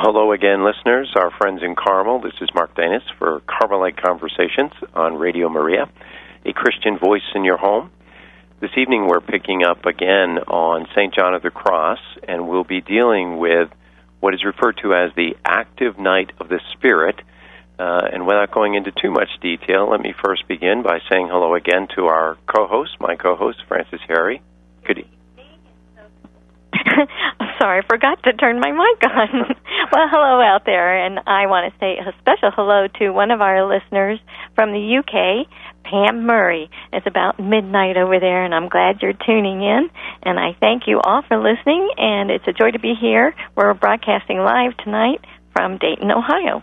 Hello again, listeners, our friends in Carmel. This is Mark Danis for Carmelite Conversations on Radio Maria, a Christian voice in your home. This evening we're picking up again on St. John of the Cross, and we'll be dealing with what is referred to as the active night of the Spirit. Uh, and without going into too much detail, let me first begin by saying hello again to our co host, my co host, Francis Harry. Good evening. I'm sorry, I forgot to turn my mic on. well, hello out there, and I want to say a special hello to one of our listeners from the UK, Pam Murray. It's about midnight over there, and I'm glad you're tuning in. And I thank you all for listening, and it's a joy to be here. We're broadcasting live tonight from Dayton, Ohio.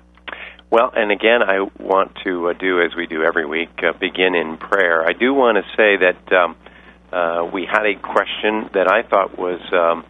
Well, and again, I want to uh, do as we do every week, uh, begin in prayer. I do want to say that um, uh, we had a question that I thought was um,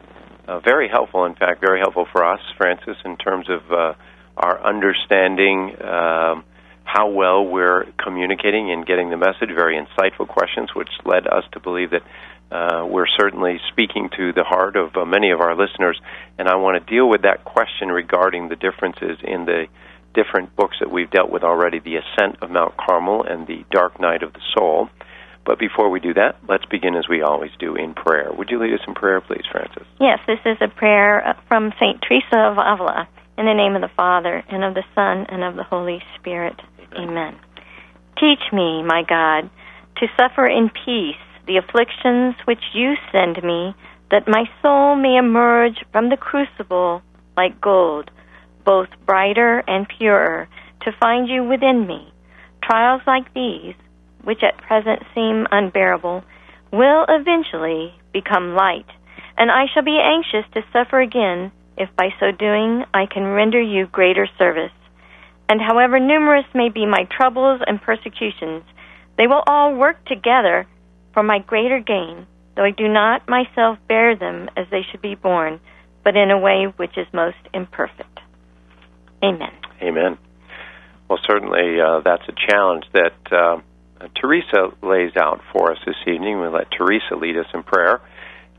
uh, very helpful, in fact, very helpful for us, Francis, in terms of uh, our understanding um, how well we're communicating and getting the message. Very insightful questions, which led us to believe that uh, we're certainly speaking to the heart of uh, many of our listeners. And I want to deal with that question regarding the differences in the different books that we've dealt with already the Ascent of Mount Carmel and the Dark Night of the Soul. But before we do that, let's begin as we always do in prayer. Would you lead us in prayer, please, Francis? Yes, this is a prayer uh, from St. Teresa of Avila. In the name of the Father, and of the Son, and of the Holy Spirit. Amen. Amen. Teach me, my God, to suffer in peace the afflictions which you send me, that my soul may emerge from the crucible like gold, both brighter and purer, to find you within me. Trials like these which at present seem unbearable, will eventually become light, and I shall be anxious to suffer again if by so doing I can render you greater service. And however numerous may be my troubles and persecutions, they will all work together for my greater gain, though I do not myself bear them as they should be borne, but in a way which is most imperfect. Amen. Amen. Well, certainly uh, that's a challenge that. Uh Teresa lays out for us this evening. We let Teresa lead us in prayer.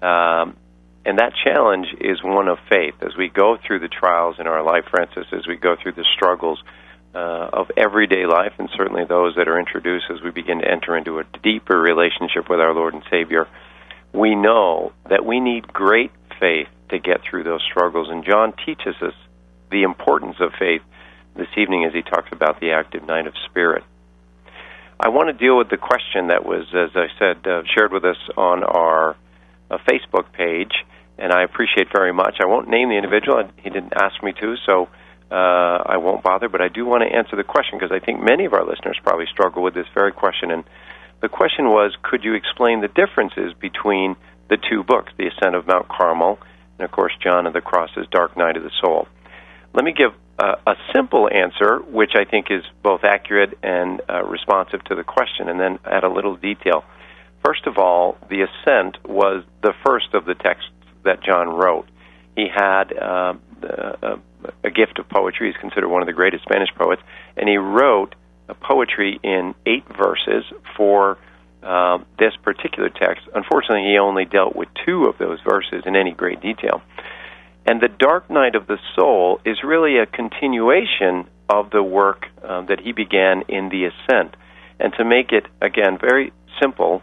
Um, and that challenge is one of faith. As we go through the trials in our life, Francis, as we go through the struggles uh, of everyday life, and certainly those that are introduced as we begin to enter into a deeper relationship with our Lord and Savior, we know that we need great faith to get through those struggles. And John teaches us the importance of faith this evening as he talks about the active night of spirit. I want to deal with the question that was, as I said, uh, shared with us on our uh, Facebook page, and I appreciate very much. I won't name the individual; he didn't ask me to, so uh, I won't bother. But I do want to answer the question because I think many of our listeners probably struggle with this very question. And the question was, could you explain the differences between the two books, The Ascent of Mount Carmel, and of course John of the Cross's Dark Night of the Soul? Let me give uh, a simple answer, which I think is both accurate and uh, responsive to the question, and then add a little detail. First of all, the Ascent was the first of the texts that John wrote. He had uh, a, a gift of poetry. He's considered one of the greatest Spanish poets, and he wrote a poetry in eight verses for uh, this particular text. Unfortunately, he only dealt with two of those verses in any great detail. And the dark night of the soul is really a continuation of the work uh, that he began in the ascent. And to make it, again, very simple,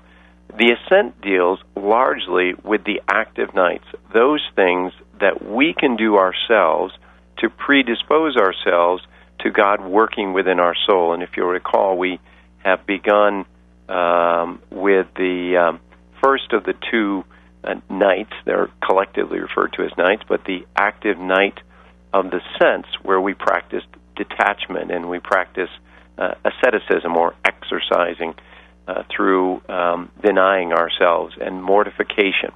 the ascent deals largely with the active nights, those things that we can do ourselves to predispose ourselves to God working within our soul. And if you'll recall, we have begun um, with the um, first of the two uh, nights. They're collectively referred to as nights, but the active night of the sense where we practice detachment and we practice uh, asceticism or exercising uh, through um, denying ourselves and mortification.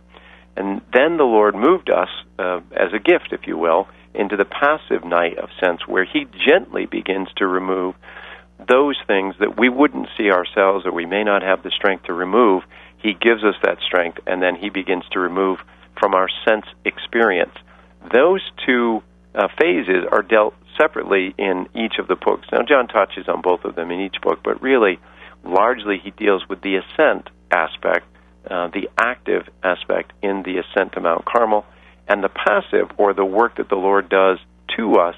And then the Lord moved us uh, as a gift, if you will, into the passive night of sense where He gently begins to remove those things that we wouldn't see ourselves or we may not have the strength to remove he gives us that strength, and then He begins to remove from our sense experience. Those two uh, phases are dealt separately in each of the books. Now, John touches on both of them in each book, but really, largely, he deals with the ascent aspect, uh, the active aspect in the ascent to Mount Carmel, and the passive, or the work that the Lord does to us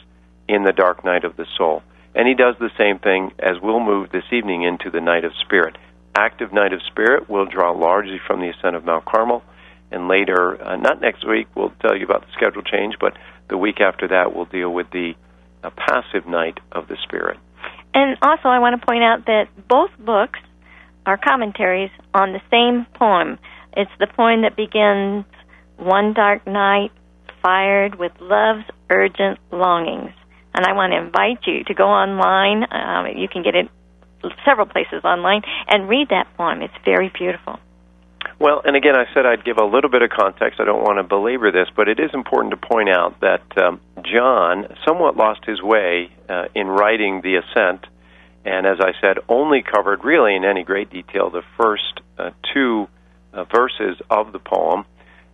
in the dark night of the soul. And he does the same thing as we'll move this evening into the night of spirit. Active night of spirit will draw largely from the ascent of Mount Carmel. And later, uh, not next week, we'll tell you about the schedule change, but the week after that, we'll deal with the uh, passive night of the spirit. And also, I want to point out that both books are commentaries on the same poem. It's the poem that begins, One dark night, fired with love's urgent longings. And I want to invite you to go online. Um, you can get it several places online and read that poem. It's very beautiful. Well, and again, I said I'd give a little bit of context. I don't want to belabor this, but it is important to point out that um, John somewhat lost his way uh, in writing the Ascent, and as I said, only covered really in any great detail the first uh, two uh, verses of the poem,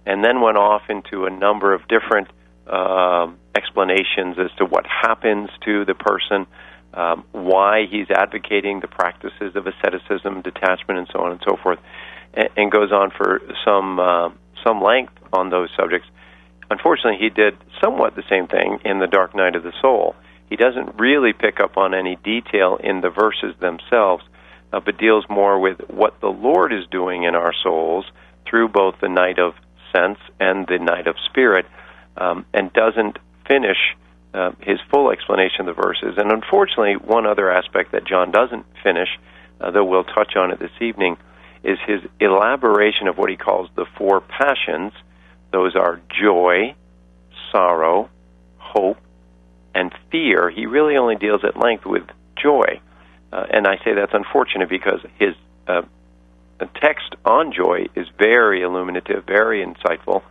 and then went off into a number of different um, explanations as to what happens to the person, um, why he's advocating the practices of asceticism, detachment, and so on and so forth, and, and goes on for some uh, some length on those subjects. Unfortunately, he did somewhat the same thing in the Dark Night of the Soul. He doesn't really pick up on any detail in the verses themselves, uh, but deals more with what the Lord is doing in our souls through both the night of sense and the night of spirit, um, and doesn't finish uh, his full explanation of the verses. And unfortunately, one other aspect that John doesn't finish, uh, though we'll touch on it this evening, is his elaboration of what he calls the four passions. Those are joy, sorrow, hope, and fear. He really only deals at length with joy. Uh, and I say that's unfortunate because his uh, text on joy is very illuminative, very insightful,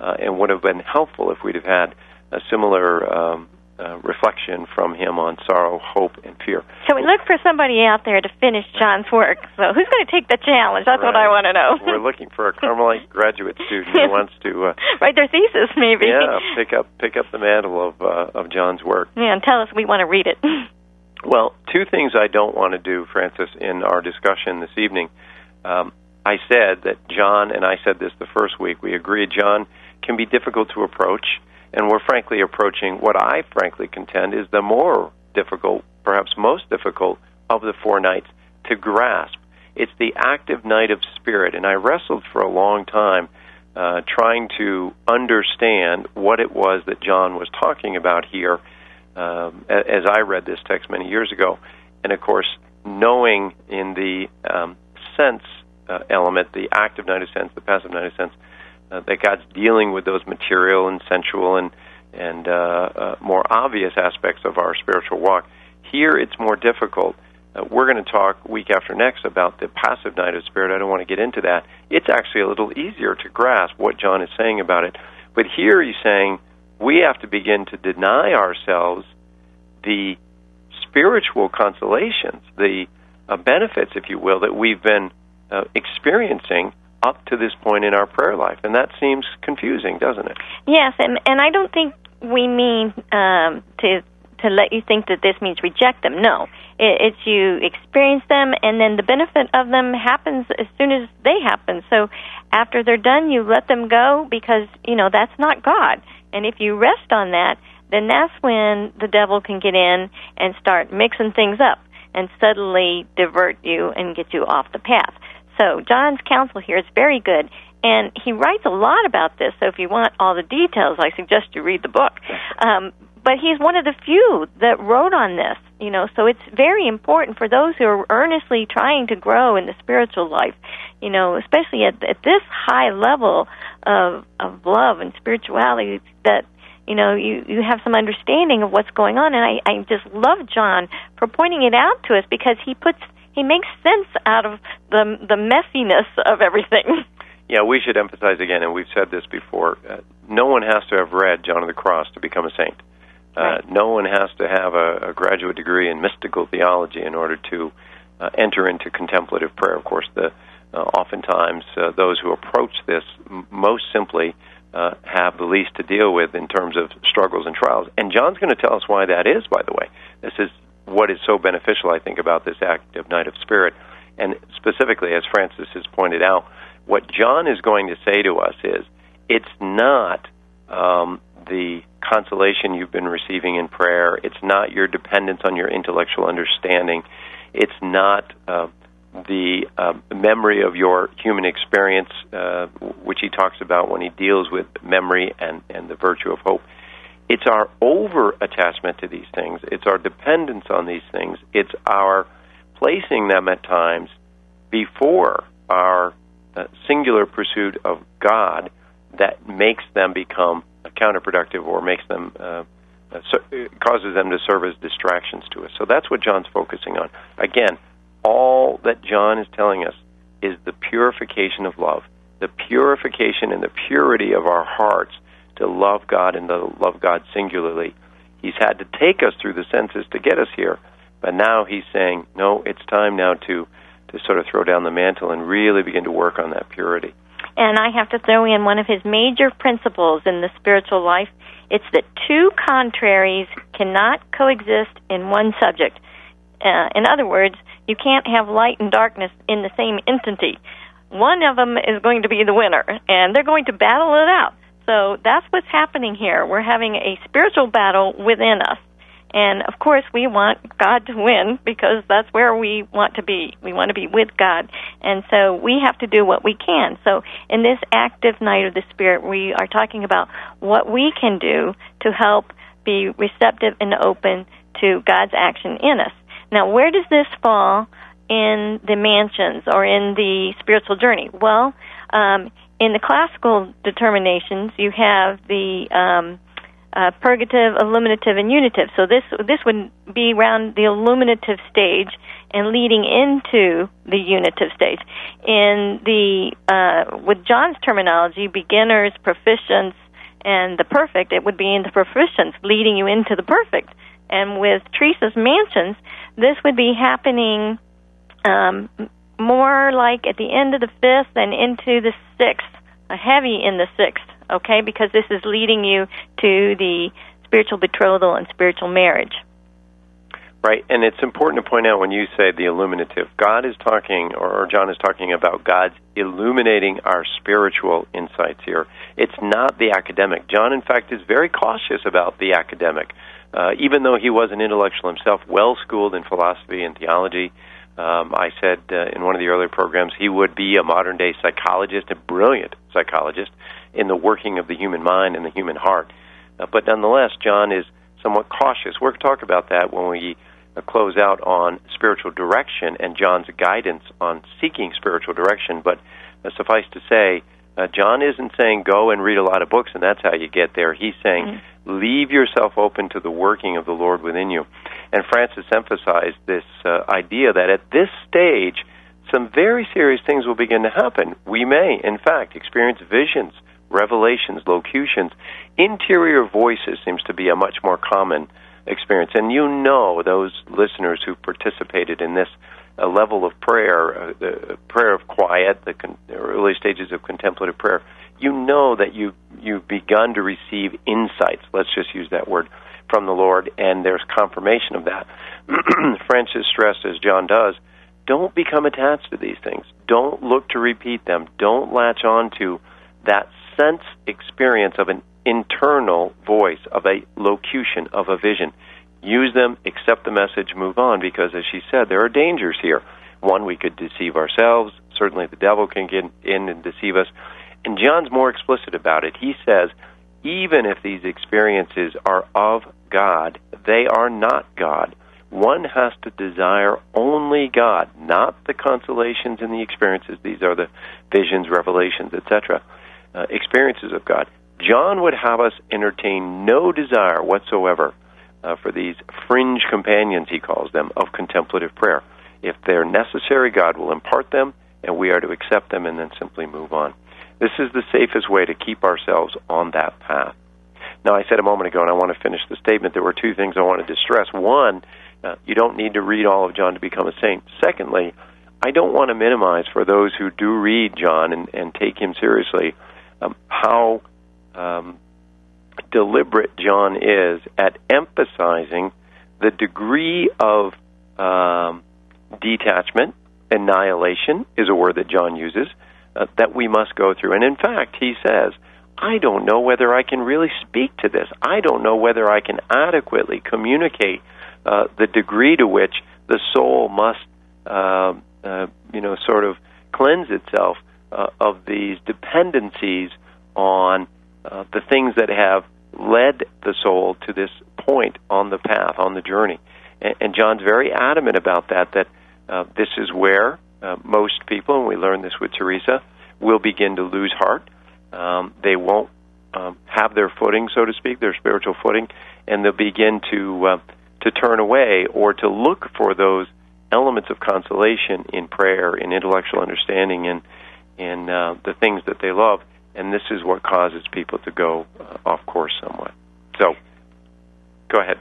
uh, and would have been helpful if we'd have had a similar um, uh, reflection from him on sorrow, hope, and fear. So we look for somebody out there to finish John's work. So who's going to take the challenge? That's right. what I want to know. We're looking for a Carmelite graduate student who wants to uh, write their thesis, maybe. Yeah, pick up pick up the mantle of uh, of John's work. Yeah, and tell us we want to read it. Well, two things I don't want to do, Francis, in our discussion this evening. Um, I said that John, and I said this the first week, we agreed John can be difficult to approach and we're frankly approaching what I frankly contend is the more difficult, perhaps most difficult, of the four nights to grasp. It's the active night of spirit, and I wrestled for a long time uh, trying to understand what it was that John was talking about here um, as I read this text many years ago. And of course, knowing in the um, sense uh, element, the active night of sense, the passive night of sense, uh, that God's dealing with those material and sensual and and uh, uh, more obvious aspects of our spiritual walk. Here, it's more difficult. Uh, we're going to talk week after next about the passive night of spirit. I don't want to get into that. It's actually a little easier to grasp what John is saying about it. But here he's saying we have to begin to deny ourselves the spiritual consolations, the uh, benefits, if you will, that we've been uh, experiencing up to this point in our prayer life, and that seems confusing, doesn't it? Yes, and and I don't think we mean um, to to let you think that this means reject them. No, it, it's you experience them, and then the benefit of them happens as soon as they happen. So after they're done, you let them go because you know that's not God. And if you rest on that, then that's when the devil can get in and start mixing things up and suddenly divert you and get you off the path. So John's counsel here is very good. And he writes a lot about this, so if you want all the details, I suggest you read the book. Um, but he's one of the few that wrote on this, you know, so it's very important for those who are earnestly trying to grow in the spiritual life, you know, especially at, at this high level of, of love and spirituality that you know you you have some understanding of what's going on and I I just love John for pointing it out to us because he puts he makes sense out of the the messiness of everything. Yeah, we should emphasize again, and we've said this before. Uh, no one has to have read John of the Cross to become a saint. Uh, right. No one has to have a, a, graduate degree in mystical theology in order to uh, enter into contemplative prayer. Of course, the uh, oftentimes uh, those who approach this m- most simply uh, have the least to deal with in terms of struggles and trials. And John's going to tell us why that is. By the way, this is what is so beneficial, I think, about this active night of spirit. And specifically, as Francis has pointed out, what John is going to say to us is it's not um, the consolation you've been receiving in prayer. It's not your dependence on your intellectual understanding. It's not uh, the uh, memory of your human experience, uh, which he talks about when he deals with memory and, and the virtue of hope. It's our over attachment to these things. It's our dependence on these things. It's our placing them at times before our uh, singular pursuit of God that makes them become counterproductive or makes them uh, uh, causes them to serve as distractions to us. So that's what John's focusing on. Again, all that John is telling us is the purification of love, the purification and the purity of our hearts to love God and to love God singularly. He's had to take us through the senses to get us here, but now he's saying, no, it's time now to to sort of throw down the mantle and really begin to work on that purity. And I have to throw in one of his major principles in the spiritual life. It's that two contraries cannot coexist in one subject. Uh, in other words, you can't have light and darkness in the same entity. One of them is going to be the winner, and they're going to battle it out. So that's what's happening here. We're having a spiritual battle within us. And of course, we want God to win because that's where we want to be. We want to be with God. And so we have to do what we can. So in this active night of the Spirit, we are talking about what we can do to help be receptive and open to God's action in us. Now, where does this fall in the mansions or in the spiritual journey? Well, um, in the classical determinations, you have the um, uh, purgative, illuminative, and unitive. So this this would be around the illuminative stage and leading into the unitive stage. In the uh, with John's terminology, beginners, proficients, and the perfect, it would be in the proficients leading you into the perfect. And with Teresa's mansions, this would be happening um, more like at the end of the fifth and into the sixth, heavy in the sixth okay? Because this is leading you to the spiritual betrothal and spiritual marriage. Right, and it's important to point out when you say the illuminative, God is talking, or John is talking about God's illuminating our spiritual insights here. It's not the academic. John, in fact, is very cautious about the academic. Uh, even though he was an intellectual himself, well schooled in philosophy and theology, um, I said uh, in one of the earlier programs he would be a modern day psychologist, a brilliant psychologist in the working of the human mind and the human heart. Uh, but nonetheless, John is somewhat cautious. We'll talk about that when we uh, close out on spiritual direction and John's guidance on seeking spiritual direction. But uh, suffice to say, uh, John isn't saying go and read a lot of books and that's how you get there. He's saying mm-hmm. leave yourself open to the working of the Lord within you. And Francis emphasized this uh, idea that at this stage, some very serious things will begin to happen. We may, in fact, experience visions revelations, locutions. Interior voices seems to be a much more common experience. And you know, those listeners who participated in this uh, level of prayer, uh, the prayer of quiet, the con- early stages of contemplative prayer, you know that you you've begun to receive insights. Let's just use that word from the Lord, and there's confirmation of that. Francis stressed, as John does, don't become attached to these things. Don't look to repeat them. Don't latch on to that sense experience of an internal voice, of a locution, of a vision. Use them, accept the message, move on, because as she said, there are dangers here. One, we could deceive ourselves. Certainly, the devil can get in and deceive us. And John's more explicit about it. He says, even if these experiences are of God, they are not God. One has to desire only God, not the consolations and the experiences. These are the visions, revelations, etc uh, experiences of God. John would have us entertain no desire whatsoever uh, for these fringe companions, he calls them, of contemplative prayer. If they're necessary, God will impart them, and we are to accept them and then simply move on. This is the safest way to keep ourselves on that path. Now, I said a moment ago, and I want to finish the statement, there were two things I wanted to stress. One, uh, you don't need to read all of John to become a saint. Secondly, I don't want to minimize for those who do read John and, and take him seriously um, how um, deliberate John is at emphasizing the degree of um, detachment, annihilation is a word that John uses, uh, that we must go through. And in fact, he says, I don't know whether I can really speak to this. I don't know whether I can adequately communicate uh, the degree to which the soul must, uh, uh, you know, sort of cleanse itself uh, of these dependencies on uh, the things that have led the soul to this point on the path, on the journey. And, and John's very adamant about that, that uh, this is where uh, most people, and we learned this with Teresa, will begin to lose heart. Um, they won't um, have their footing, so to speak, their spiritual footing, and they'll begin to uh, to turn away or to look for those elements of consolation in prayer, in intellectual understanding, in in uh, the things that they love, and this is what causes people to go uh, off course somewhat. So, go ahead.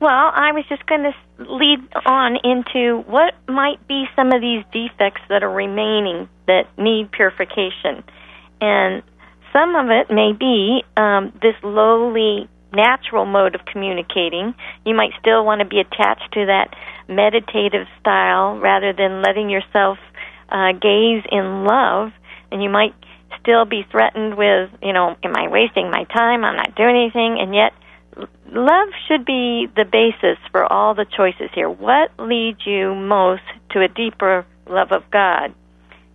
Well, I was just going to lead on into what might be some of these defects that are remaining that need purification. And some of it may be um, this lowly, natural mode of communicating. You might still want to be attached to that meditative style rather than letting yourself uh, gaze in love. And you might still be threatened with, you know, am I wasting my time? I'm not doing anything. And yet, love should be the basis for all the choices here. What leads you most to a deeper love of God?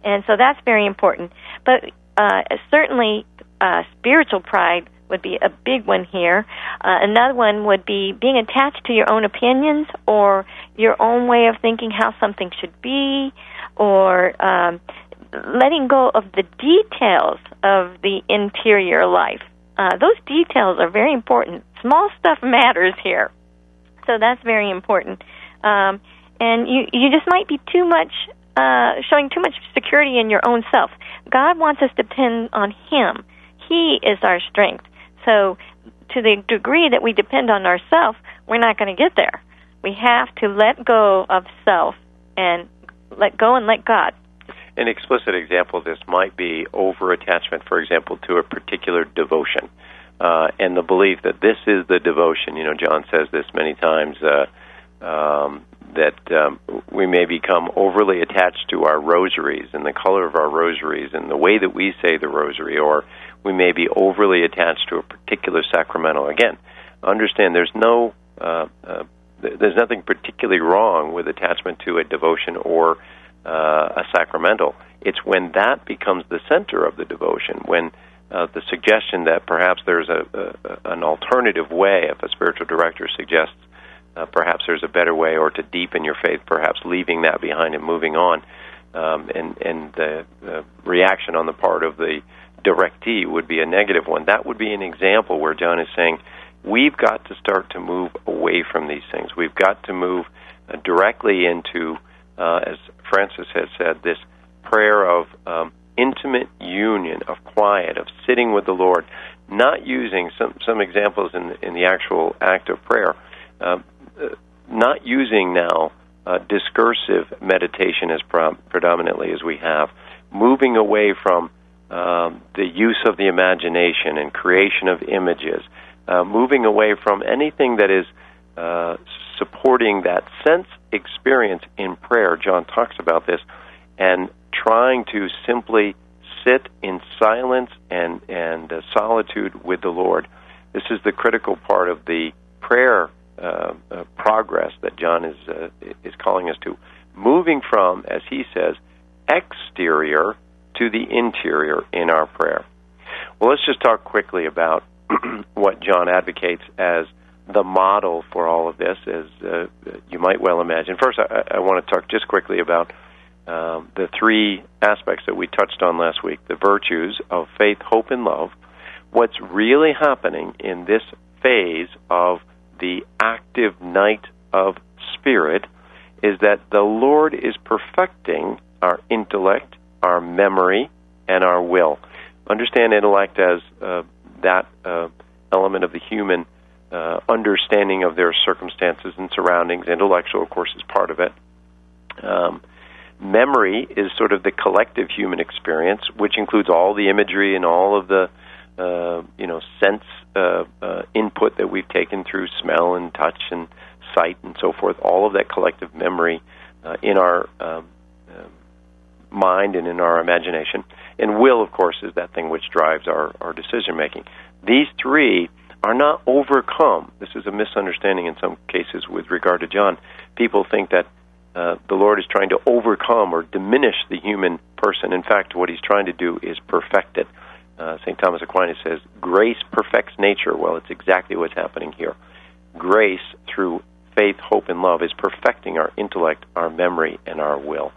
And so that's very important. But uh, certainly, uh, spiritual pride would be a big one here. Uh, another one would be being attached to your own opinions or your own way of thinking how something should be, or um, letting go of the details of the interior life. Uh, those details are very important. Small stuff matters here, so that's very important. Um, and you you just might be too much uh, showing too much security in your own self. God wants us to depend on Him. He is our strength. So, to the degree that we depend on ourselves, we're not going to get there. We have to let go of self and let go and let God. An explicit example of this might be over attachment, for example, to a particular devotion. Uh, and the belief that this is the devotion. You know, John says this many times uh, um, that um, we may become overly attached to our rosaries and the color of our rosaries and the way that we say the rosary, or we may be overly attached to a particular sacramental. Again, understand there's no uh, uh, there's nothing particularly wrong with attachment to a devotion or uh, a sacramental. It's when that becomes the center of the devotion, when uh, the suggestion that perhaps there's a, a an alternative way, if a spiritual director suggests uh, perhaps there's a better way, or to deepen your faith, perhaps leaving that behind and moving on, um, and and the, the reaction on the part of the directee would be a negative one. That would be an example where John is saying we've got to start to move away from these things. We've got to move uh, directly into, uh, as Francis has said, this prayer of um, intimate union, of quiet, of sitting with the Lord, not using some some examples in in the actual act of prayer, uh, not using now uh, discursive meditation as predominantly as we have, moving away from um, the use of the imagination and creation of images, uh, moving away from anything that is uh, supporting that sense experience in prayer. John talks about this, and trying to simply sit in silence and and uh, solitude with the Lord. This is the critical part of the prayer uh, uh, progress that John is uh, is calling us to, moving from, as he says, exterior to the interior in our prayer. Well, let's just talk quickly about what John advocates as the model for all of this, as uh, you might well imagine. First, I, I want to talk just quickly about um, the three aspects that we touched on last week the virtues of faith, hope, and love. What's really happening in this phase of the active night of spirit is that the Lord is perfecting our intellect, our memory, and our will. Understand intellect as uh, that uh, element of the human uh, understanding of their circumstances and surroundings. Intellectual, of course, is part of it. Um, memory is sort of the collective human experience, which includes all the imagery and all of the uh, you know sense uh, uh, input that we've taken through smell and touch and sight and so forth. All of that collective memory uh, in our um, mind and in our imagination. And will, of course, is that thing which drives our, our decision making. These three are not overcome. This is a misunderstanding in some cases with regard to John. People think that uh, the Lord is trying to overcome or diminish the human person. In fact, what he's trying to do is perfect it. Uh, St. Thomas Aquinas says, Grace perfects nature. Well, it's exactly what's happening here. Grace, through faith, hope, and love, is perfecting our intellect, our memory, and our will.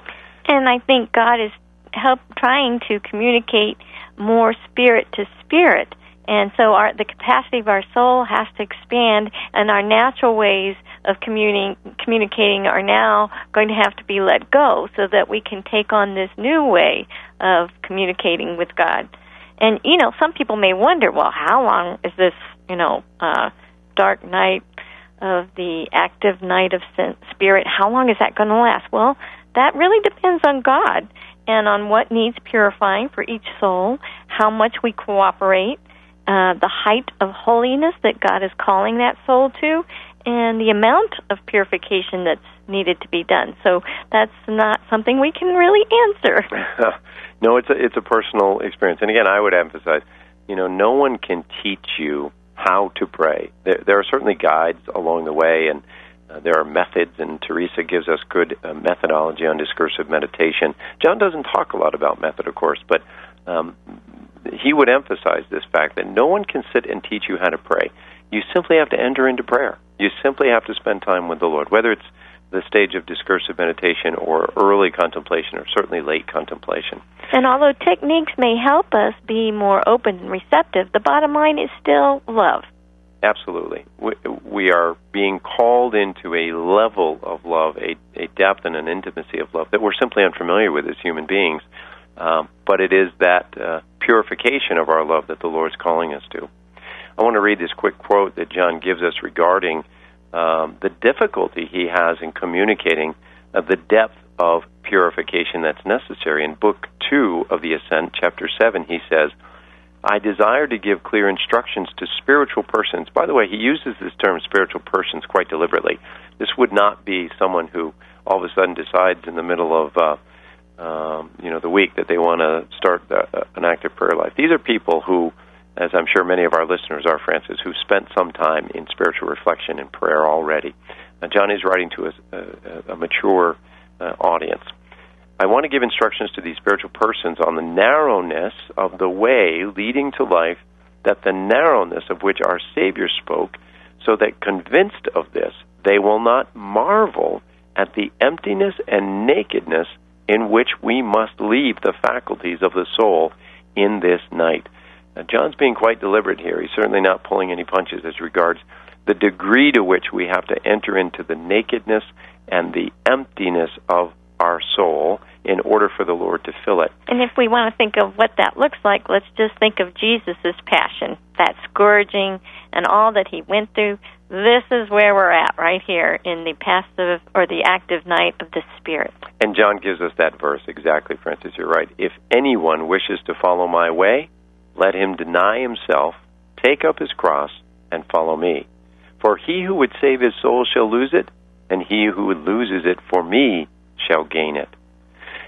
And I think God is help trying to communicate more spirit to spirit. And so our the capacity of our soul has to expand and our natural ways of communi- communicating are now going to have to be let go so that we can take on this new way of communicating with God. And you know, some people may wonder, well, how long is this, you know, uh dark night of the active night of spirit? How long is that going to last? Well, that really depends on God and on what needs purifying for each soul, how much we cooperate, uh, the height of holiness that God is calling that soul to, and the amount of purification that's needed to be done. So that's not something we can really answer. no, it's a it's a personal experience. And again, I would emphasize, you know, no one can teach you how to pray. There, there are certainly guides along the way, and uh, there are methods, and Teresa gives us good uh, methodology on discursive meditation. John doesn't talk a lot about method, of course, but um, he would emphasize this fact that no one can sit and teach you how to pray. You simply have to enter into prayer. You simply have to spend time with the Lord, whether it's the stage of discursive meditation or early contemplation or certainly late contemplation. And although techniques may help us be more open and receptive, the bottom line is still love. Absolutely. We, we are being called into a level of love, a, a depth and an intimacy of love that we're simply unfamiliar with as human beings. Um, but it is that uh, purification of our love that the Lord's calling us to. I want to read this quick quote that John gives us regarding um, the difficulty he has in communicating uh, the depth of purification that's necessary. In Book 2 of the Ascent, Chapter 7, he says, I desire to give clear instructions to spiritual persons. By the way, he uses this term spiritual persons quite deliberately. This would not be someone who all of a sudden decides in the middle of uh, um, you know the week that they want to start uh, an active prayer life. These are people who, as I'm sure many of our listeners are, Francis, who spent some time in spiritual reflection and prayer already. Uh, John is writing to a, a, a mature uh, audience. I want to give instructions to these spiritual persons on the narrowness of the way leading to life, that the narrowness of which our Savior spoke, so that convinced of this, they will not marvel at the emptiness and nakedness in which we must leave the faculties of the soul in this night. Now, John's being quite deliberate here. He's certainly not pulling any punches as regards the degree to which we have to enter into the nakedness and the emptiness of our soul in order for the Lord to fill it. And if we want to think of what that looks like, let's just think of Jesus' passion, that scourging and all that he went through. This is where we're at right here in the passive or the active night of the Spirit. And John gives us that verse exactly, Francis. You're right. If anyone wishes to follow my way, let him deny himself, take up his cross, and follow me. For he who would save his soul shall lose it, and he who loses it for me shall gain it.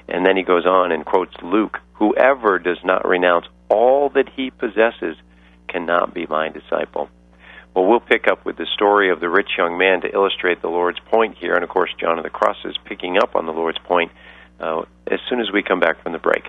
And then he goes on and quotes Luke Whoever does not renounce all that he possesses cannot be my disciple. Well, we'll pick up with the story of the rich young man to illustrate the Lord's point here. And of course, John of the Cross is picking up on the Lord's point uh, as soon as we come back from the break.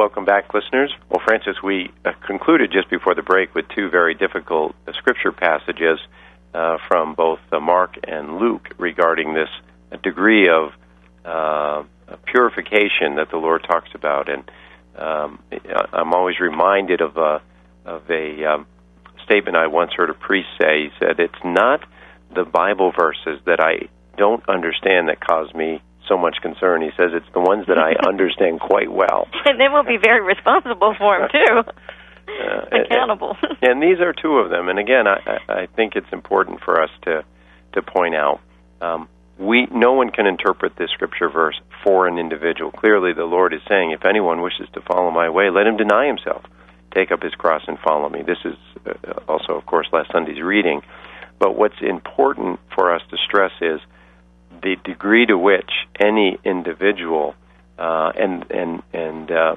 Welcome back, listeners. Well, Francis, we uh, concluded just before the break with two very difficult uh, scripture passages uh, from both uh, Mark and Luke regarding this degree of uh, purification that the Lord talks about. And um, I'm always reminded of a, of a um, statement I once heard a priest say. He said, It's not the Bible verses that I don't understand that cause me so much concern. He says it's the ones that I understand quite well. And then we'll be very responsible for them too. Uh, Accountable. And, and, these are two of them. And again, I, I think it's important for us to to point out um, we no one can interpret this scripture verse for an individual. Clearly, the Lord is saying, "If anyone wishes to follow my way, let him deny himself, take up his cross, and follow me." This is uh, also, of course, last Sunday's reading. But what's important for us to stress is the degree to which any individual uh, and and and uh,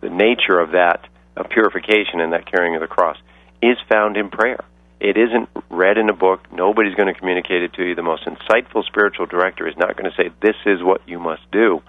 the nature of that of purification and that carrying of the cross is found in prayer. It isn't read in a book. Nobody's going to communicate it to you. The most insightful spiritual director is not going to say, This is what you must do.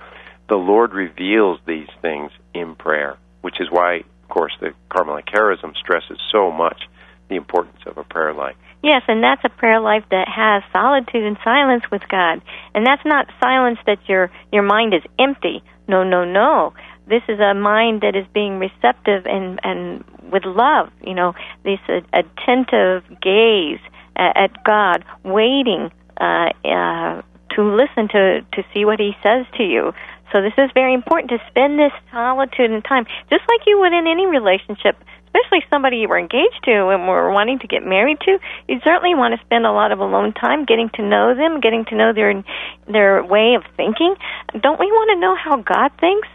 The Lord reveals these things in prayer, which is why, of course, the Carmelite Charism stresses so much the importance of a prayer life. Yes, and that's a prayer life that has solitude and silence with God. And that's not silence that your your mind is empty. No, no, no. This is a mind that is being receptive and and with love, you know, this uh, attentive gaze at, at God, waiting uh, uh, to listen to to see what He says to you. So this is very important to spend this solitude and time, just like you would in any relationship especially somebody you were engaged to and were wanting to get married to, you certainly want to spend a lot of alone time getting to know them, getting to know their their way of thinking. Don't we want to know how God thinks?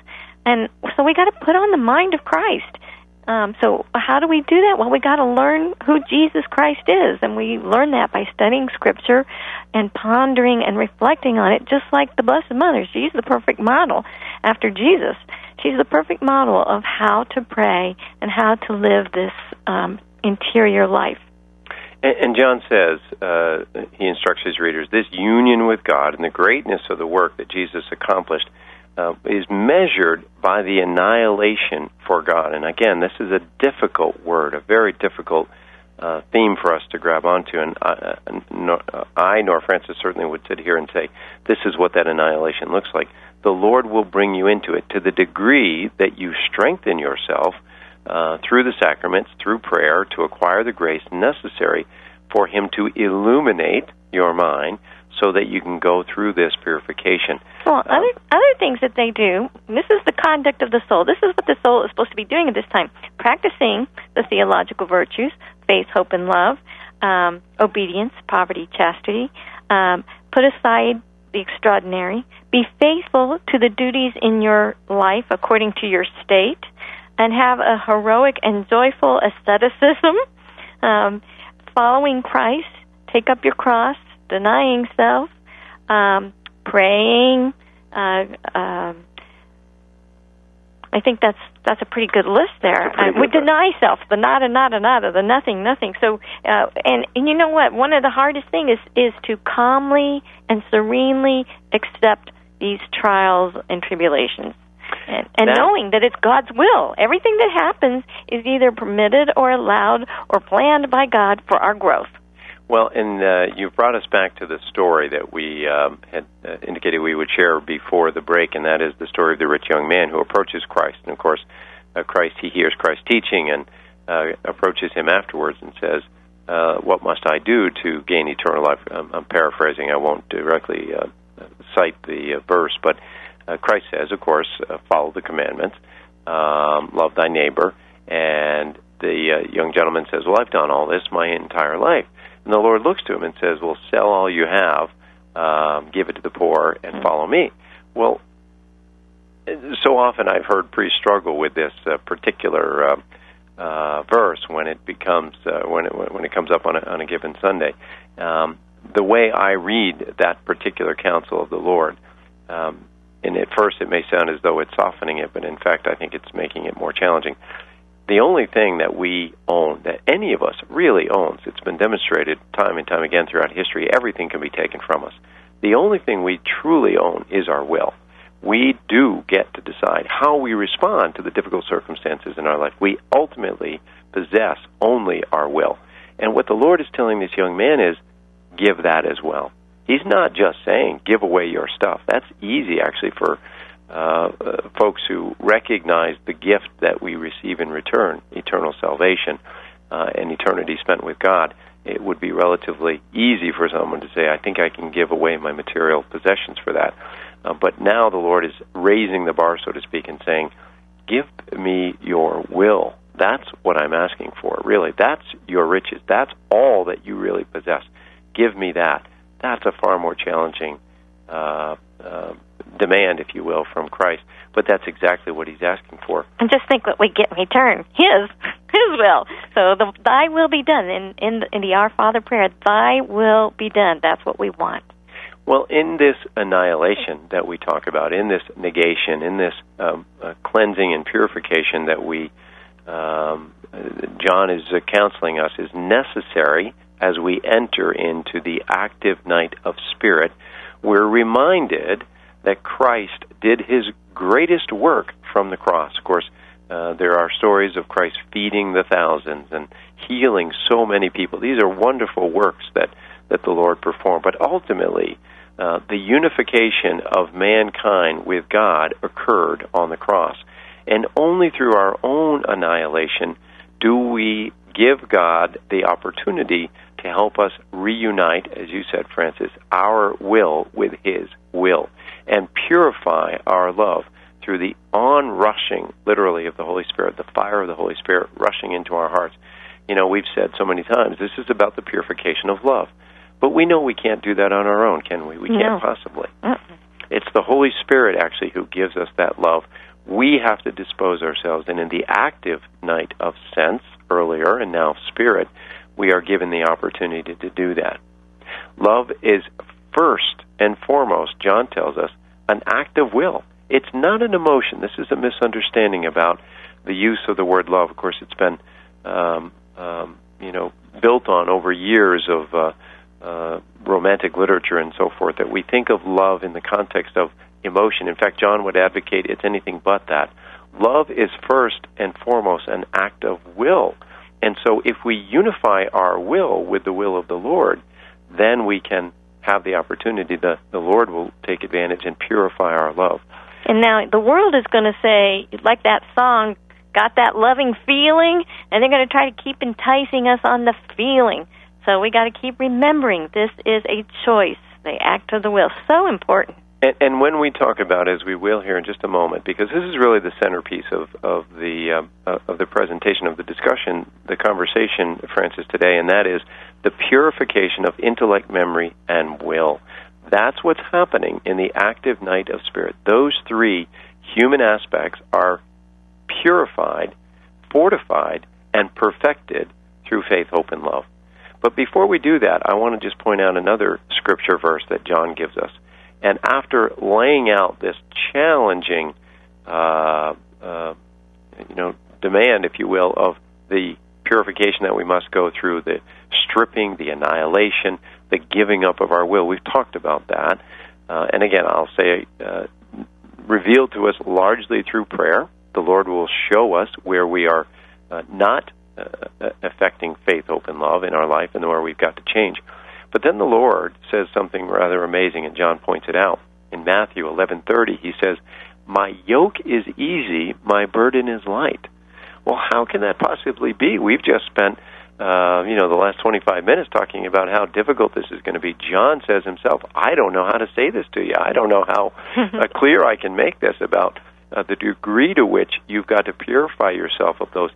And so we got to put on the mind of Christ. Um, so how do we do that? Well, we got to learn who Jesus Christ is, and we learn that by studying Scripture and pondering and reflecting on it, just like the Blessed Mother. She's the perfect model after Jesus. She's the perfect model of how to pray and how to live this um, interior life. And, John says, uh, he instructs his readers, this union with God and the greatness of the work that Jesus accomplished uh, is measured by the annihilation for God. And again, this is a difficult word, a very difficult uh, theme for us to grab onto. And I, uh, nor, uh, I, nor Francis, certainly would sit here and say, this is what that annihilation looks like the Lord will bring you into it to the degree that you strengthen yourself uh, through the sacraments, through prayer, to acquire the grace necessary for Him to illuminate your mind so that you can go through this purification. Well, um, other other things that they do. This is the conduct of the soul. This is what the soul is supposed to be doing at this time: practicing the theological virtues, faith, hope, and love, um, obedience, poverty, chastity. Um, put aside the extraordinary. Be faithful to the duties in your life according to your state, and have a heroic and joyful asceticism. Um, following Christ, take up your cross, denying self, um, praying. Uh, um, I think that's that's a pretty good list there. Uh, we deny self, the nada, nada, nada, the nothing, nothing. So, uh, and and you know what? One of the hardest things is is to calmly and serenely accept these trials and tribulations. And, and knowing that it's God's will. Everything that happens is either permitted or allowed or planned by God for our growth. Well, and uh, you've brought us back to the story that we um, had uh, indicated we would share before the break, and that is the story of the rich young man who approaches Christ. And of course, uh, Christ he hears Christ teaching and uh, approaches him afterwards and says, uh, "What must I do to gain eternal life?" I'm, I'm paraphrasing. I won't directly uh, cite the uh, verse, but uh, Christ says, of course, uh, follow the commandments, um, love thy neighbor, and the uh, young gentleman says, "Well, I've done all this my entire life." And the Lord looks to him and says, Well, sell all you have, um, give it to the poor, and mm-hmm. follow me. Well, so often I've heard priests struggle with this uh, particular uh, uh, verse when it becomes uh, when it when it comes up on a, on a given Sunday. Um, the way I read that particular counsel of the Lord, um, and at first it may sound as though it's softening it, but in fact I think it's making it more challenging the only thing that we own, that any of us really owns, it's been demonstrated time and time again throughout history, everything can be taken from us. The only thing we truly own is our will. we do get to decide how we respond to the difficult circumstances in our life. We ultimately possess only our will. And what the Lord is telling this young man is give that as well. He's not just saying give away your stuff. That's easy actually for uh, folks who recognize the gift that we receive in return, eternal salvation uh, and eternity spent with God. It would be relatively easy for someone to say, I think I can give away my material possessions for that. Uh, but now the Lord is raising the bar, so to speak, and saying, Give me your will. That's what I'm asking for, really. That's your riches. That's all that you really possess. Give me that. That's a far more challenging uh, uh, demand, if you will, from Christ. But that's exactly what he's asking for. And just think what we get in return His, His will. So the Thy will be done in in the, in the Our Father prayer. Thy will be done. That's what we want. Well, in this annihilation that we talk about, in this negation, in this um, uh, cleansing and purification that we, um, John is uh, counseling us, is necessary as we enter into the active night of spirit. We're reminded that Christ did his greatest work from the cross. Of course, uh, there are stories of Christ feeding the thousands and healing so many people. These are wonderful works that, that the Lord performed. But ultimately, uh, the unification of mankind with God occurred on the cross. And only through our own annihilation do we give God the opportunity to help us reunite, as you said, Francis, our will with His will and purify our love through the onrushing, literally, of the Holy Spirit, the fire of the Holy Spirit rushing into our hearts. You know, we've said so many times, this is about the purification of love. But we know we can't do that on our own, can we? We no. can't possibly. uh It's the Holy Spirit, actually, who gives us that love. We have to dispose ourselves, and in the active night of sense, earlier, and now spirit, we are given the opportunity to do that. Love is first and foremost, John tells us, an act of will. It's not an emotion. This is a misunderstanding about the use of the word love. Of course, it's been, um, um, you know, built on over years of uh, uh, romantic literature and so forth that we think of love in the context of emotion. In fact, John would advocate it's anything but that. Love is first and foremost an act of will. And so if we unify our will with the will of the Lord, then we can have the opportunity that the Lord will take advantage and purify our love. And now the world is going to say, like that song, got that loving feeling, and they're going to try to keep enticing us on the feeling. So we got to keep remembering this is a choice, the act of the will. So important. And, and when we talk about, as we will here in just a moment, because this is really the centerpiece of of the uh, of the presentation of the discussion, the conversation, Francis, today, and that is the purification of intellect, memory, and will. That's what's happening in the active night of spirit. Those three human aspects are purified, fortified, and perfected through faith, hope, and love. But before we do that, I want to just point out another scripture verse that John gives us. And after laying out this challenging, uh, uh, you know, demand, if you will, of the purification that we must go through, the stripping, the annihilation, the giving up of our will. We've talked about that. Uh, and again, I'll say, uh, revealed to us largely through prayer. The Lord will show us where we are uh, not uh, affecting faith, hope, and love in our life and where we've got to change. But then the Lord says something rather amazing, and John points it out in Matthew 11:30. He says, "My yoke is easy, my burden is light." Well, how can that possibly be? We've just spent, uh, you know, the last 25 minutes talking about how difficult this is going to be. John says himself, "I don't know how to say this to you. I don't know how uh, clear I can make this about uh, the degree to which you've got to purify yourself of those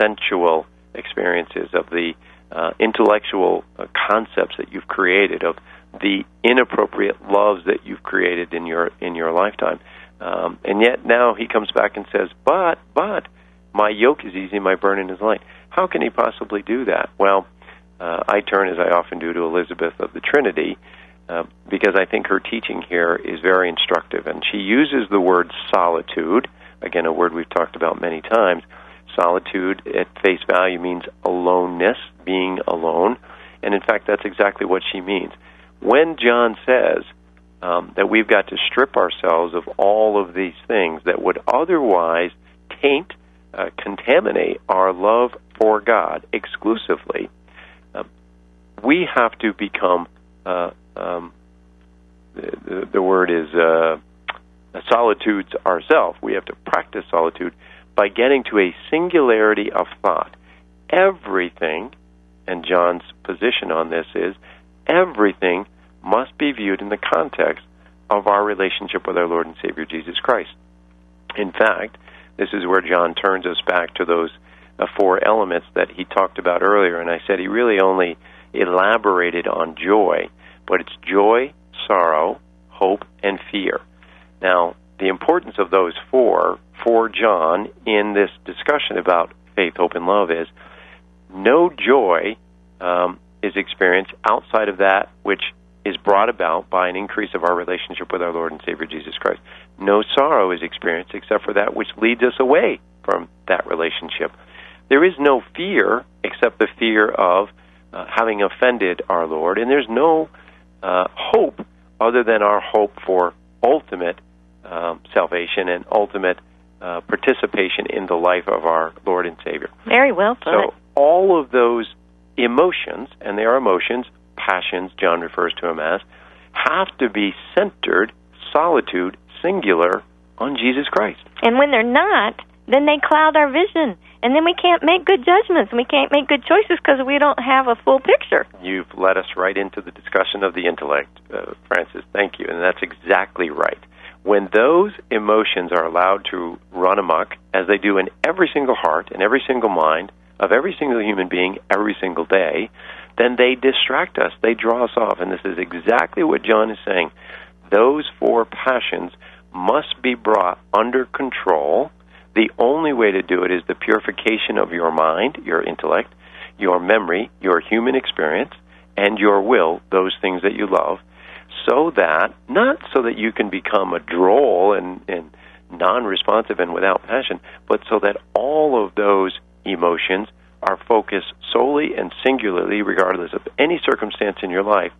sensual experiences of the uh, intellectual uh, concepts that you've created, of the inappropriate loves that you've created in your in your lifetime. Um, and yet now he comes back and says, "But, but, my yoke is easy, my burden is light." How can he possibly do that? Well, uh, I turn, as I often do, to Elizabeth of the Trinity. Uh, because I think her teaching here is very instructive. And she uses the word solitude, again, a word we've talked about many times, Solitude at face value means aloneness, being alone. And in fact, that's exactly what she means. When John says, um, that we've got to strip ourselves of all of these things that would otherwise taint, uh, contaminate our love for God exclusively. Uh, we have to become, uh, um, the, the, word is uh, solitudes ourselves. We have to practice solitude by getting to a singularity of thought. Everything, and John's position on this is, everything must be viewed in the context of our relationship with our Lord and Savior Jesus Christ. In fact, this is where John turns us back to those uh, four elements that he talked about earlier, and I said he really only elaborated on joy, but it's joy, sorrow, hope, and fear. Now, the importance of those four for John in this discussion about faith, hope, and love is no joy um, is experienced outside of that which is brought about by an increase of our relationship with our Lord and Savior Jesus Christ. No sorrow is experienced except for that which leads us away from that relationship. There is no fear except the fear of uh, having offended our Lord, and there's no uh, hope other than our hope for ultimate um, salvation and ultimate uh, participation in the life of our Lord and Savior. Very well put. So all of those emotions, and they are emotions, passions, John refers to them as, have to be centered, solitude, singular, on Jesus Christ. And when they're not, then they cloud our vision. And then we can't make good judgments and we can't make good choices because we don't have a full picture. You've led us right into the discussion of the intellect, uh, Francis. Thank you. And that's exactly right. When those emotions are allowed to run amok, as they do in every single heart and every single mind of every single human being every single day, then they distract us. They draw us off. And this is exactly what John is saying. Those four passions must be brought under control. The only way to do it is the purification of your mind, your intellect, your memory, your human experience, and your will, those things that you love, so that, not so that you can become a droll and, and non responsive and without passion, but so that all of those emotions are focused solely and singularly, regardless of any circumstance in your life,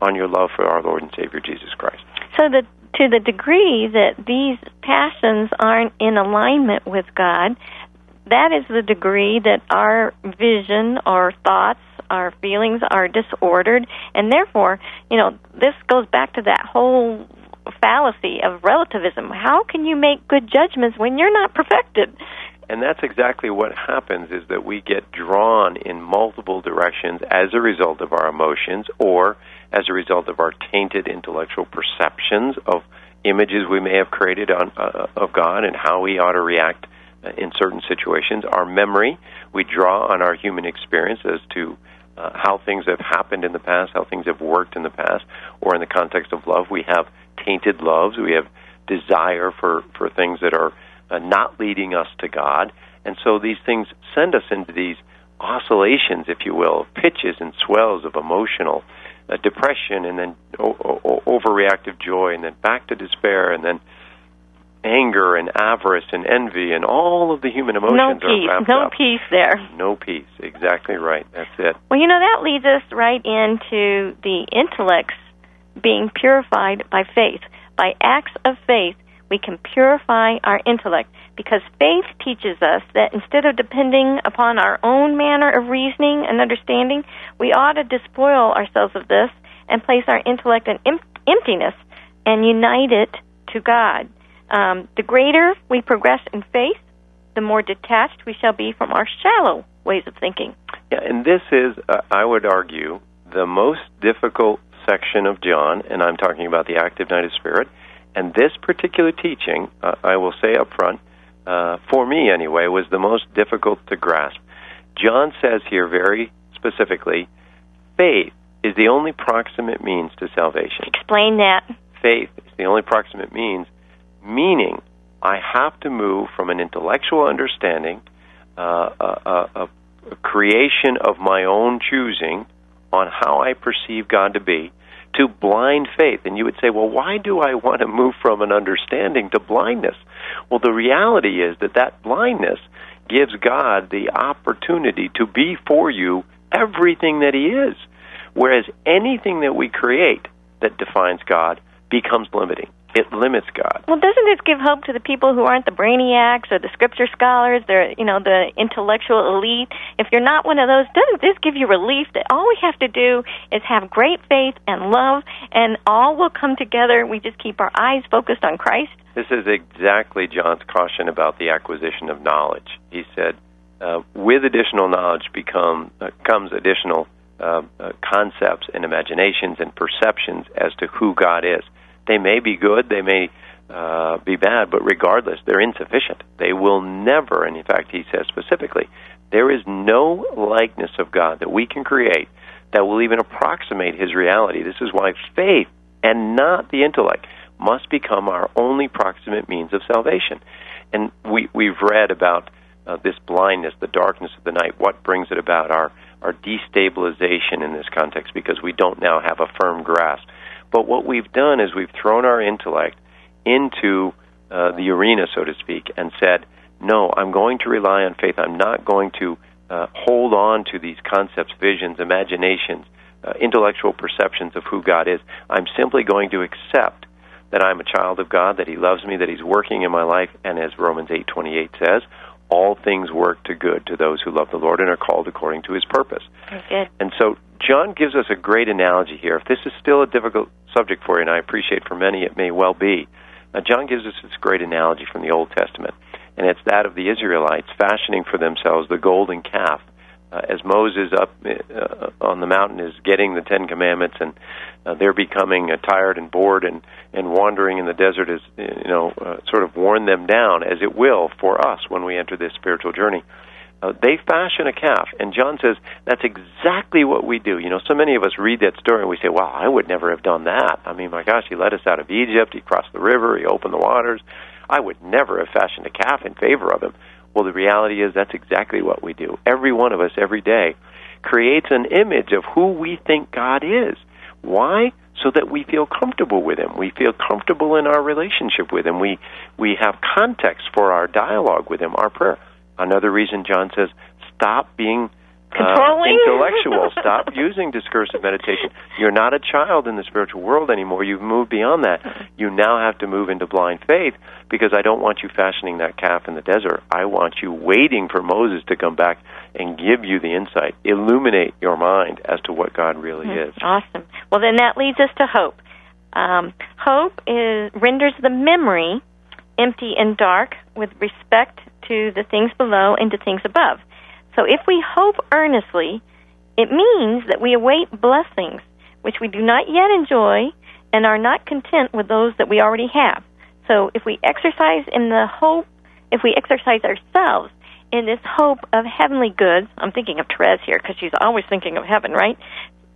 on your love for our Lord and Savior Jesus Christ. So that to the degree that these passions aren't in alignment with God, that is the degree that our vision, our thoughts, our feelings are disordered, and therefore, you know, this goes back to that whole fallacy of relativism. How can you make good judgments when you're not perfected? And that's exactly what happens is that we get drawn in multiple directions as a result of our emotions or as a result of our tainted intellectual perceptions of images we may have created on, uh, of God and how we ought to react in certain situations. Our memory, we draw on our human experience as to uh, how things have happened in the past, how things have worked in the past, or in the context of love, we have tainted loves. We have desire for, for things that are uh, not leading us to God. And so these things send us into these oscillations, if you will, of pitches and swells of emotional uh, depression, and then o- o- overreactive joy, and then back to despair, and then anger and avarice and envy and all of the human emotions no peace, are wrapped no up. peace there. No peace. Exactly right. That's it. Well, you know that leads us right into the intellects being purified by faith. By acts of faith, we can purify our intellect because faith teaches us that instead of depending upon our own manner of reasoning and understanding, we ought to despoil ourselves of this and place our intellect in emptiness and unite it to God. Um, the greater we progress in faith, the more detached we shall be from our shallow ways of thinking. Yeah, and this is, uh, I would argue, the most difficult section of John, and I'm talking about the active night of spirit and this particular teaching, uh, I will say up front, uh, for me anyway, was the most difficult to grasp. John says here very specifically, faith is the only proximate means to salvation. Explain that. Faith is the only proximate means, meaning I have to move from an intellectual understanding, uh, a, a, a creation of my own choosing on how I perceive God to be, to blind faith. And you would say, well, why do I want to move from an understanding to blindness? Well, the reality is that that blindness gives God the opportunity to be for you everything that He is. Whereas anything that we create that defines God becomes limiting. It limits God. Well, doesn't this give hope to the people who aren't the brainiacs or the scripture scholars, they're, you know, the intellectual elite? If you're not one of those, doesn't this give you relief that all we have to do is have great faith and love and all will come together? We just keep our eyes focused on Christ? This is exactly John's caution about the acquisition of knowledge. He said, uh, with additional knowledge become uh, comes additional uh, uh, concepts and imaginations and perceptions as to who God is. They may be good, they may uh, be bad, but regardless, they're insufficient. They will never, and in fact, he says specifically, there is no likeness of God that we can create that will even approximate his reality. This is why faith and not the intellect must become our only proximate means of salvation. And we, we've read about uh, this blindness, the darkness of the night, what brings it about, our, our destabilization in this context, because we don't now have a firm grasp but what we've done is we've thrown our intellect into uh, the arena, so to speak, and said, no, I'm going to rely on faith. I'm not going to uh, hold on to these concepts, visions, imaginations, uh, intellectual perceptions of who God is. I'm simply going to accept that I'm a child of God, that He loves me, that He's working in my life, and as Romans 8:28 says, all things work to good to those who love the Lord and are called according to His purpose. Okay. And so John gives us a great analogy here. If this is still a difficult subject for you, and I appreciate for many it may well be, uh, John gives us this great analogy from the Old Testament, and it's that of the Israelites fashioning for themselves the golden calf. Uh, as Moses up uh, on the mountain is getting the Ten Commandments, and uh, they're becoming uh, tired and bored and and wandering in the desert, is you know uh, sort of worn them down, as it will for us when we enter this spiritual journey. Uh, Uh, they fashion a calf, and John says that's exactly what we do. You know, so many of us read that story and we say, wow, I would never have done that." I mean, my gosh, he led us out of Egypt, he crossed the river, he opened the waters. I would never have fashioned a calf in favor of him. Well, the reality is that's exactly what we do. Every one of us, every day, creates an image of who we think God is. Why? So that we feel comfortable with Him. We feel comfortable in our relationship with Him. We we have context for our dialogue with Him, our prayer. Another reason John says, stop being uh, intellectual. Stop using discursive meditation. You're not a child in the spiritual world anymore. You've moved beyond that. You now have to move into blind faith because I don't want you fashioning that calf in the desert. I want you waiting for Moses to come back and give you the insight, illuminate your mind as to what God really mm, is. Awesome. Well, then that leads us to hope. Um, hope is renders the memory empty and dark with respect to the things below and to things above. So if we hope earnestly, it means that we await blessings which we do not yet enjoy and are not content with those that we already have. So if we exercise in the hope, if we exercise ourselves in this hope of heavenly goods, I'm thinking of Therese here because she's always thinking of heaven, right?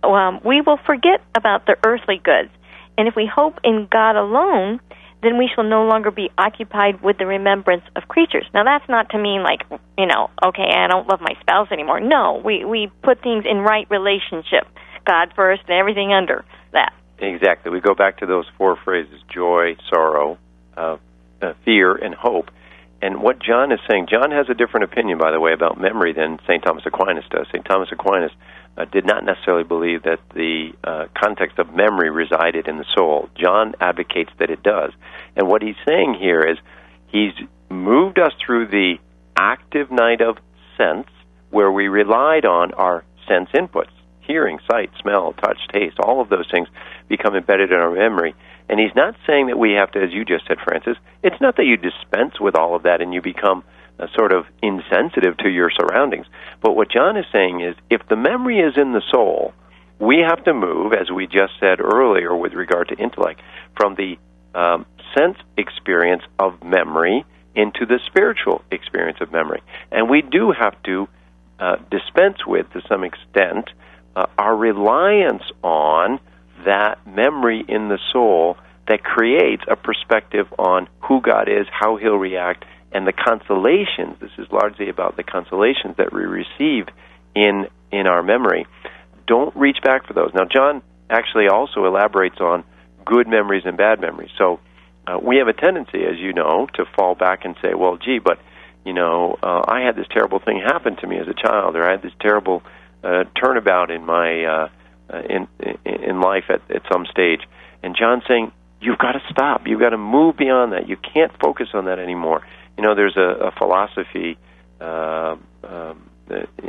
Um, we will forget about the earthly goods. And if we hope in God alone, then we shall no longer be occupied with the remembrance of creatures. Now that's not to mean like, you know, okay, I don't love my spouse anymore. No, we we put things in right relationship. God first and everything under that. Exactly. We go back to those four phrases: joy, sorrow, uh, uh, fear, and hope. And what John is saying, John has a different opinion, by the way, about memory than St. Thomas Aquinas does. St. Thomas Aquinas uh, did not necessarily believe that the uh, context of memory resided in the soul. John advocates that it does. And what he's saying here is he's moved us through the active night of sense, where we relied on our sense inputs hearing, sight, smell, touch, taste, all of those things become embedded in our memory. And he's not saying that we have to, as you just said, Francis, it's not that you dispense with all of that and you become sort of insensitive to your surroundings. But what John is saying is if the memory is in the soul, we have to move, as we just said earlier with regard to intellect, from the um, sense experience of memory into the spiritual experience of memory. And we do have to uh, dispense with, to some extent, uh, our reliance on that memory in the soul that creates a perspective on who God is, how He'll react, and the consolations. This is largely about the consolations that we receive in in our memory. Don't reach back for those. Now, John actually also elaborates on good memories and bad memories. So uh, we have a tendency, as you know, to fall back and say, "Well, gee, but you know, uh, I had this terrible thing happen to me as a child, or I had this terrible uh, turnabout in my uh, uh in in life at, at some stage." And John's saying, you've got to stop. You've got to move beyond that. You can't focus on that anymore. You know, there's a, a philosophy uh, um,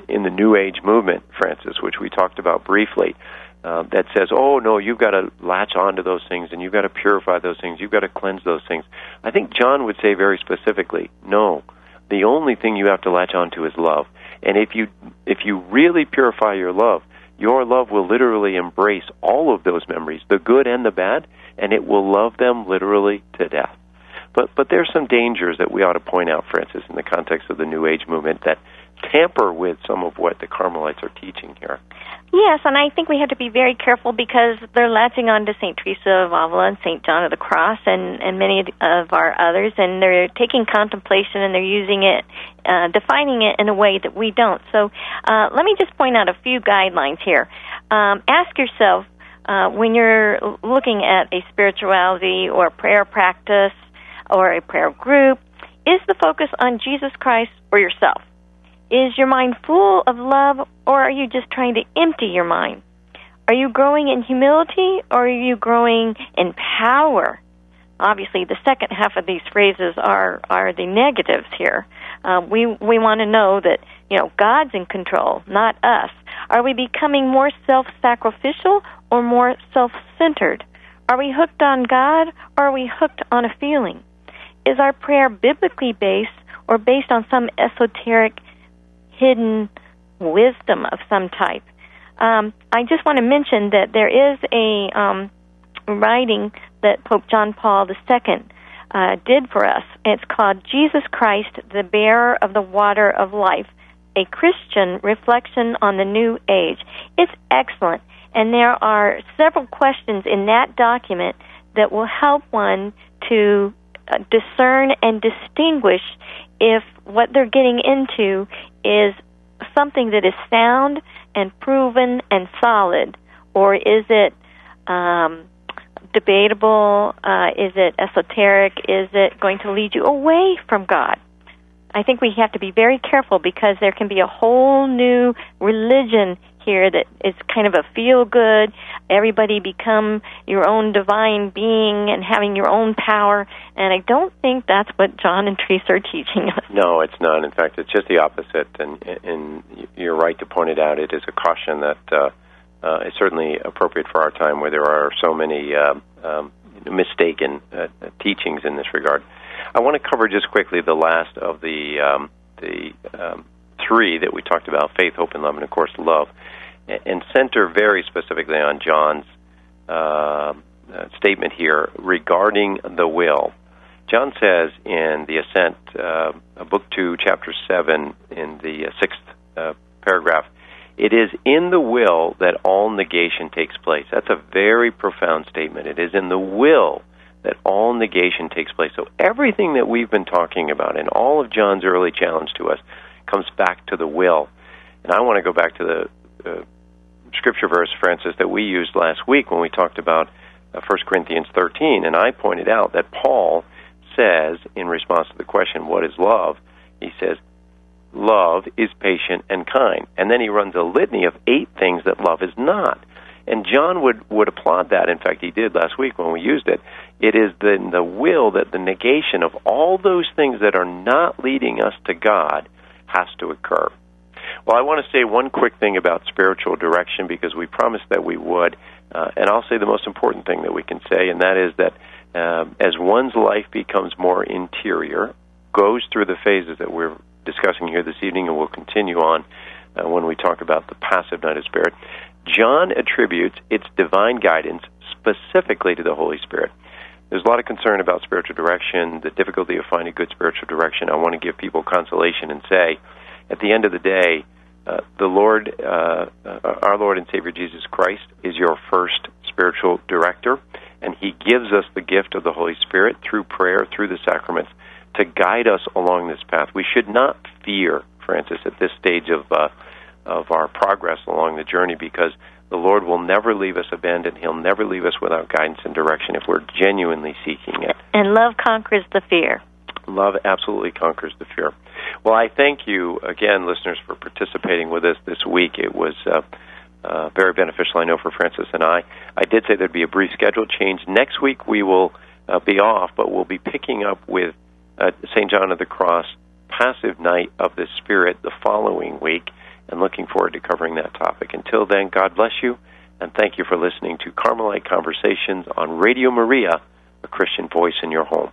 in the New Age movement, Francis, which we talked about briefly, uh, that says, "Oh no, you've got to latch onto those things, and you've got to purify those things. You've got to cleanse those things." I think John would say very specifically, "No, the only thing you have to latch onto is love. And if you if you really purify your love, your love will literally embrace all of those memories, the good and the bad, and it will love them literally to death." But but there's some dangers that we ought to point out, Francis, in the context of the New Age movement that tamper with some of what the Carmelites are teaching here. Yes, and I think we have to be very careful because they're latching on to St. Teresa of Avila and St. John of the Cross and, and many of our others, and they're taking contemplation and they're using it, uh, defining it in a way that we don't. So uh, let me just point out a few guidelines here. Um, ask yourself uh, when you're looking at a spirituality or prayer practice or a prayer group, is the focus on Jesus Christ or yourself? Is your mind full of love, or are you just trying to empty your mind? Are you growing in humility, or are you growing in power? Obviously, the second half of these phrases are are the negatives here. Uh, we we want to know that you know God's in control, not us. Are we becoming more self-sacrificial or more self-centered? Are we hooked on God, or are we hooked on a feeling? Is our prayer biblically based or based on some esoteric hidden wisdom of some type. Um, I just want to mention that there is a um, writing that Pope John Paul II uh, did for us. It's called Jesus Christ, the Bearer of the Water of Life, a Christian reflection on the New Age. It's excellent, and there are several questions in that document that will help one to discern and distinguish if what they're getting into is something that is sound and proven and solid, or is it um, debatable? Uh, is it esoteric? Is it going to lead you away from God? I think we have to be very careful because there can be a whole new religion here that is kind of a feel good, everybody become your own divine being and having your own power. And I don't think that's what John and Teresa are teaching us. No, it's not. In fact, it's just the opposite. And, and you're right to point it out. It is a caution that uh, uh, is certainly appropriate for our time where there are so many uh, um, mistaken uh, teachings in this regard. I want to cover just quickly the last of the um, the um, three that we talked about: faith, hope, and love, and of course, love and center very specifically on John's uh, statement here regarding the will. John says in the Ascent, uh, book 2, chapter 7, in the sixth uh, paragraph, it is in the will that all negation takes place. That's a very profound statement. It is in the will that all negation takes place. So everything that we've been talking about in all of John's early challenge to us comes back to the will. And I want to go back to the uh, scripture verse, Francis, that we used last week when we talked about uh, 1 Corinthians 13, and I pointed out that Paul says, in response to the question, What is love? He says, Love is patient and kind. And then he runs a litany of eight things that love is not. And John would, would applaud that. In fact, he did last week when we used it. It is the, the will that the negation of all those things that are not leading us to God has to occur. Well, I want to say one quick thing about spiritual direction because we promised that we would. Uh, and I'll say the most important thing that we can say, and that is that um, as one's life becomes more interior, goes through the phases that we're discussing here this evening, and we'll continue on uh, when we talk about the passive night of spirit, John attributes its divine guidance specifically to the Holy Spirit. There's a lot of concern about spiritual direction, the difficulty of finding good spiritual direction. I want to give people consolation and say, at the end of the day, uh, the Lord, uh, our Lord and Savior Jesus Christ, is your first spiritual director, and He gives us the gift of the Holy Spirit through prayer, through the sacraments, to guide us along this path. We should not fear, Francis, at this stage of uh, of our progress along the journey, because the Lord will never leave us abandoned. He'll never leave us without guidance and direction if we're genuinely seeking it. And love conquers the fear. Love absolutely conquers the fear. Well, I thank you again, listeners, for participating with us this week. It was uh, uh, very beneficial, I know, for Francis and I. I did say there'd be a brief schedule change. Next week we will uh, be off, but we'll be picking up with uh, St. John of the Cross, Passive Night of the Spirit, the following week, and looking forward to covering that topic. Until then, God bless you, and thank you for listening to Carmelite Conversations on Radio Maria, a Christian voice in your home.